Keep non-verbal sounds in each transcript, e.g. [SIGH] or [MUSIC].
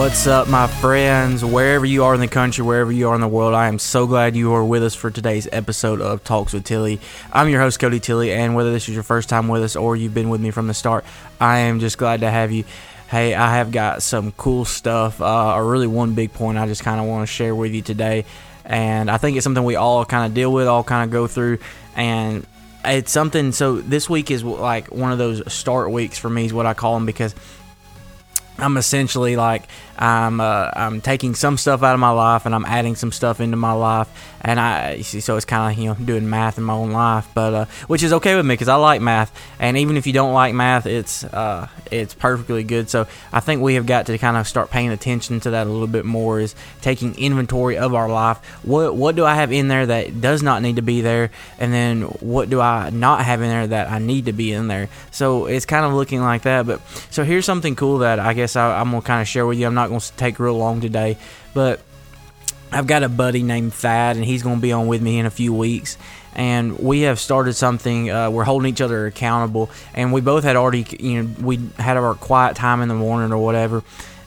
What's up, my friends? Wherever you are in the country, wherever you are in the world, I am so glad you are with us for today's episode of Talks with Tilly. I'm your host, Cody Tilly, and whether this is your first time with us or you've been with me from the start, I am just glad to have you. Hey, I have got some cool stuff, uh, or really one big point I just kind of want to share with you today. And I think it's something we all kind of deal with, all kind of go through. And it's something, so this week is like one of those start weeks for me, is what I call them, because I'm essentially like I'm uh, I'm taking some stuff out of my life and I'm adding some stuff into my life, and I see, so it's kind of you know doing math in my own life, but uh, which is okay with me because I like math, and even if you don't like math, it's uh, it's perfectly good. So I think we have got to kind of start paying attention to that a little bit more. Is taking inventory of our life. What what do I have in there that does not need to be there, and then what do I not have in there that I need to be in there? So it's kind of looking like that. But so here's something cool that I guess I, I'm gonna kind of share with you. I'm not to take real long today, but I've got a buddy named Thad, and he's to be on with me in a few weeks. And we have started something. Uh, we're holding each other accountable, and we both had already, you know, we had our quiet time in the morning or whatever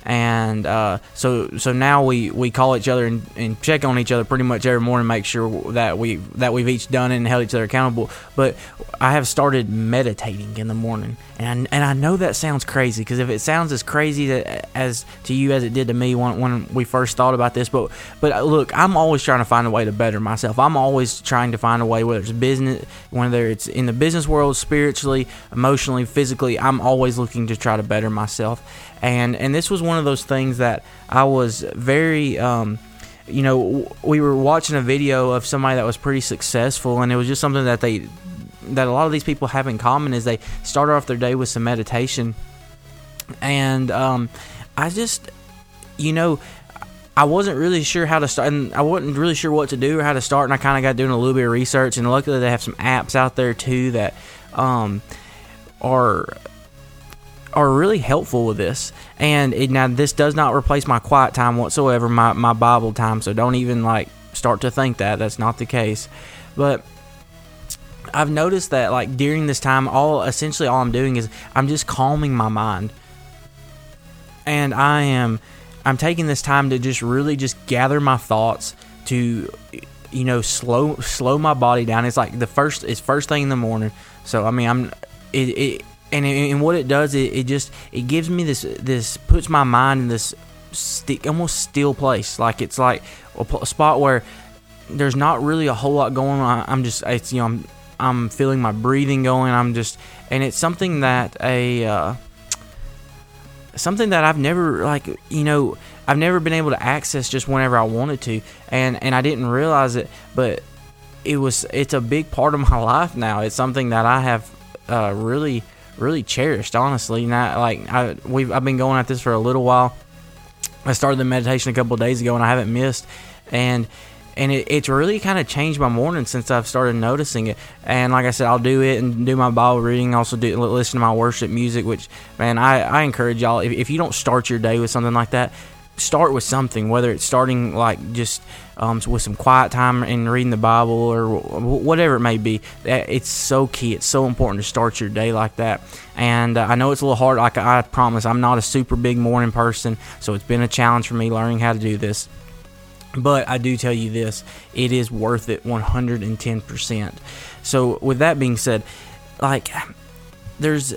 and uh, so so now we, we call each other and, and, check on each other pretty much every morning, make sure that we that we've each done it and held each other accountable. But I have started meditating in the morning, and I, and I know that sounds crazy because if it sounds as crazy as to you as it did to me when, when we first thought about this, but but uh, look, I'm always trying to find a way to better myself. I'm always trying to find a way, whether it's business, whether it's in the business world, spiritually, emotionally, physically. I'm always looking to try to better myself and and this was one of those things that I was very. Um, you know, we were watching a video of somebody that was pretty successful, and it was just something that they that a lot of these people have in common is they start off their day with some meditation, and um, I just, you know, I wasn't really sure how to start, and I wasn't really sure what to do or how to start, and I kind of got doing a little bit of research, and luckily they have some apps out there too that um, are are really helpful with this. And it, now this does not replace my quiet time whatsoever, my my Bible time. So don't even like start to think that that's not the case. But I've noticed that like during this time, all essentially all I'm doing is I'm just calming my mind, and I am I'm taking this time to just really just gather my thoughts to you know slow slow my body down. It's like the first it's first thing in the morning, so I mean I'm it, it and and what it does it, it just it gives me this this puts my mind in this st- almost still place. Like it's like a, a, spot where there's not really a whole lot going on. I'm just it's you know i'm i'm feeling my breathing going. I'm just and it's something that a uh, something that i've never like you know i've never been able to access just whenever i wanted to. And and i didn't realize it but it was it's a big part of [LAUGHS] my life now. It's something that i have uh, really really cherished, honestly. Not like I we've I've been going at this for a little while. I started the meditation a couple days ago and I haven't missed, and and it, it's really kind of changed my morning since I've started noticing it. And like I said, I'll do it and do my Bible reading, also do listen to my worship music. Which man, I, I encourage y'all if, if you don't start your day with something like that, start with something, whether it's starting like just um, with some quiet time and reading the Bible or whatever it may be. It's so key. It's so important to start your day like that. And uh, I know it's a little hard. Like I promise, I'm not a super big morning person, so it's been a challenge for me learning how to do this. But I do tell you this: it is worth it 110%. So with that being said, like there's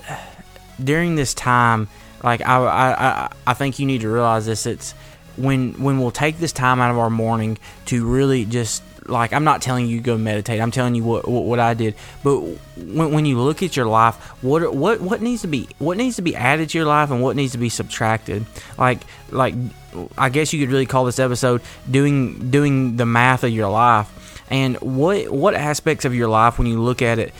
during this time like I, I, I think you need to realize this. It's when when we'll take this time out of our morning to really just like I'm not telling you go meditate. I'm telling you what, what, what I did. But when, when you look at your life, what what what needs to be what needs to be added to your life and what needs to be subtracted? Like like I guess you could really call this episode doing doing the math of your life. And what what aspects of your life when you look at it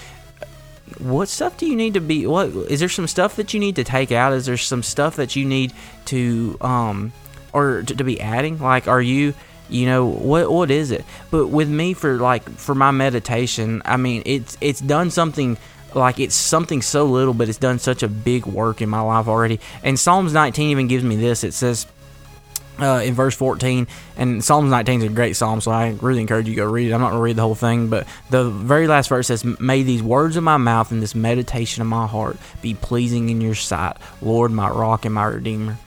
what stuff do you need to be what is there some stuff that you need to take out? Is there some stuff that you need to um or to, to be adding? Like are you you know what what is it? But with me for like for my meditation i mean it's it's done something like it's something so little but it's done such a big work in my life already. And psalms 19 even gives me this. It says uh, in verse 14. And Psalms 19 is a great psalm, so I really encourage you to go read it. I'm not going to read the whole thing, but the very last verse says, May these words of my mouth and this meditation of my heart be pleasing in your sight, Lord, my rock and my redeemer.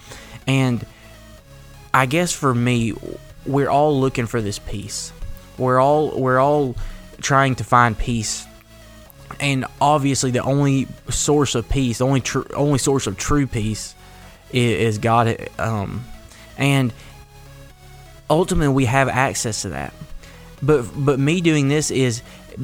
And I guess for me, we're all looking for this peace. We're all we're all trying to find peace, and obviously the only source of peace, the only tr- only source of true peace, is, is God. Um, and ultimately, we have access to that. But but me doing this is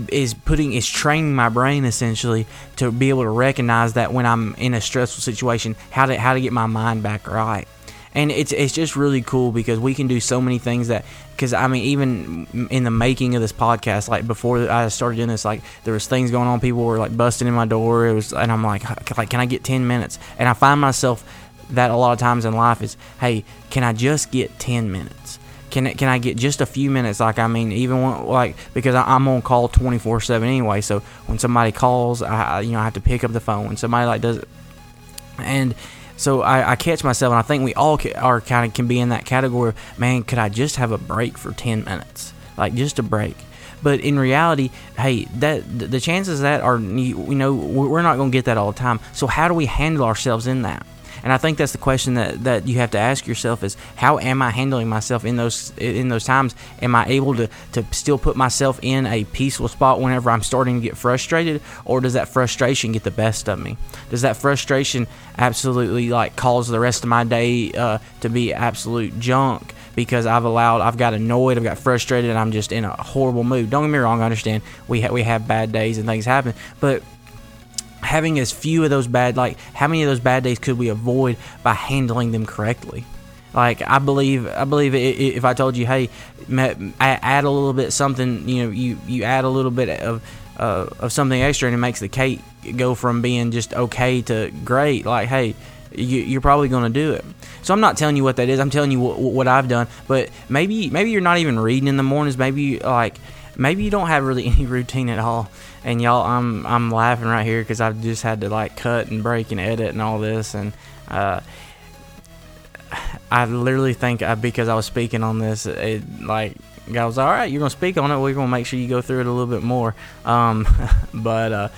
is putting is training my brain essentially to be able to recognize that when I'm in a stressful situation, how to how to get my mind back right. And it's it's just really cool because we can do so many things that because I mean even in the making of this podcast, like before I started doing this, like there was things going on, people were like busting in my door. It was and I'm like like can I get ten minutes? And I find myself that a lot of times in life is hey can I just get ten minutes? can can I get just a few minutes? Like I mean, even when, like because I, am on call 24 seven anyway. So when somebody calls, I you know I have to pick up the phone. When somebody like does, it, and so I, I catch myself, and I think we all are kind of can be in that category. Of, Man, could I just have a break for 10 minutes? Like just a break. But in reality, hey, that the chances that are you know we're not going to get that all the time. So how do we handle ourselves in that? And I think that's the question that, that you have to ask yourself is how am I handling myself in those in those times? Am I able to, to still put myself in a peaceful spot whenever I'm starting to get frustrated, or does that frustration get the best of me? Does that frustration absolutely like cause the rest of my day uh, to be absolute junk? because I've allowed, I've got annoyed, I've got frustrated, and I'm just in a horrible mood. Don't get me wrong, I understand we ha- we have bad days and things happen, but having as few of those bad like how many of those bad days could we avoid by handling them correctly? Like i believe i believe if i told you hey add a little bit something you know you you add a little bit of uh, of something extra and it makes the cake go from being just okay to great like hey you, are probably going to do it. So i'm not telling you what that is. I'm telling you what, what i've done. But maybe maybe you're not even reading in the mornings. Maybe like maybe you don't have really [LAUGHS] any routine at all. And y'all i'm i'm laughing right here because i've just had to like cut and break and edit and all this. And uh, [SIGHS] i literally think I, because i was speaking on this it like God was all right you're gonna speak on it. We're gonna make sure you go through it a little bit more. Um, [LAUGHS] but uh,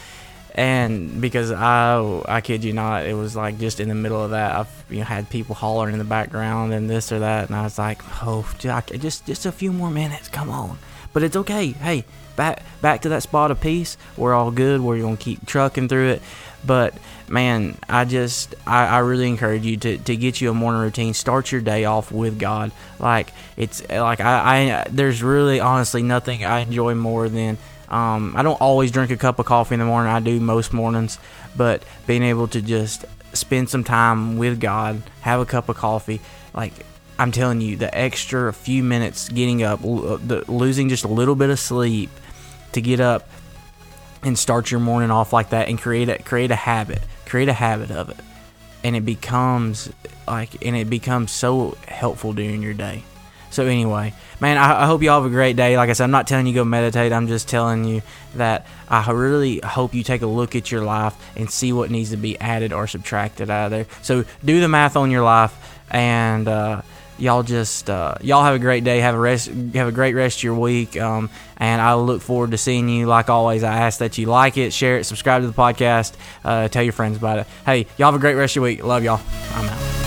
and because I I kid you not, it was like just in the middle of that, I've you know had people hollering in the background and this or that, and I was like, oh, just just a few more minutes, come on. But it's okay. Hey, back back to that spot of peace. We're all good. We're gonna keep trucking through it. But man, I just I, I really encourage you to, to get you a morning routine. Start your day off with God. Like it's like I, I there's really honestly nothing I enjoy more than um, I don't always drink a cup of coffee in the morning. I do most mornings, but being able to just spend some time with God, have a cup of coffee, like I'm telling you, the extra few minutes getting up, the, losing just a little bit of sleep to get up and start your morning off like that and create a create a habit, create a habit of it, and it becomes like and it becomes so helpful during your day. So anyway, man, I, I hope you all have a great day. Like I said, I'm not telling you go meditate. I'm just telling you that I really hope you take a look at your life and see what needs to be added or subtracted out of there. So do the math on your life and. Uh, y'all just uh, y'all have a great day. Have a rest. Have a great rest of your week. Um, and I look forward to seeing you. Like always, I ask that you like it, share it, subscribe to the podcast, uh, tell your friends about it. Hey, y'all have a great rest of your week. Love y'all. I'm out.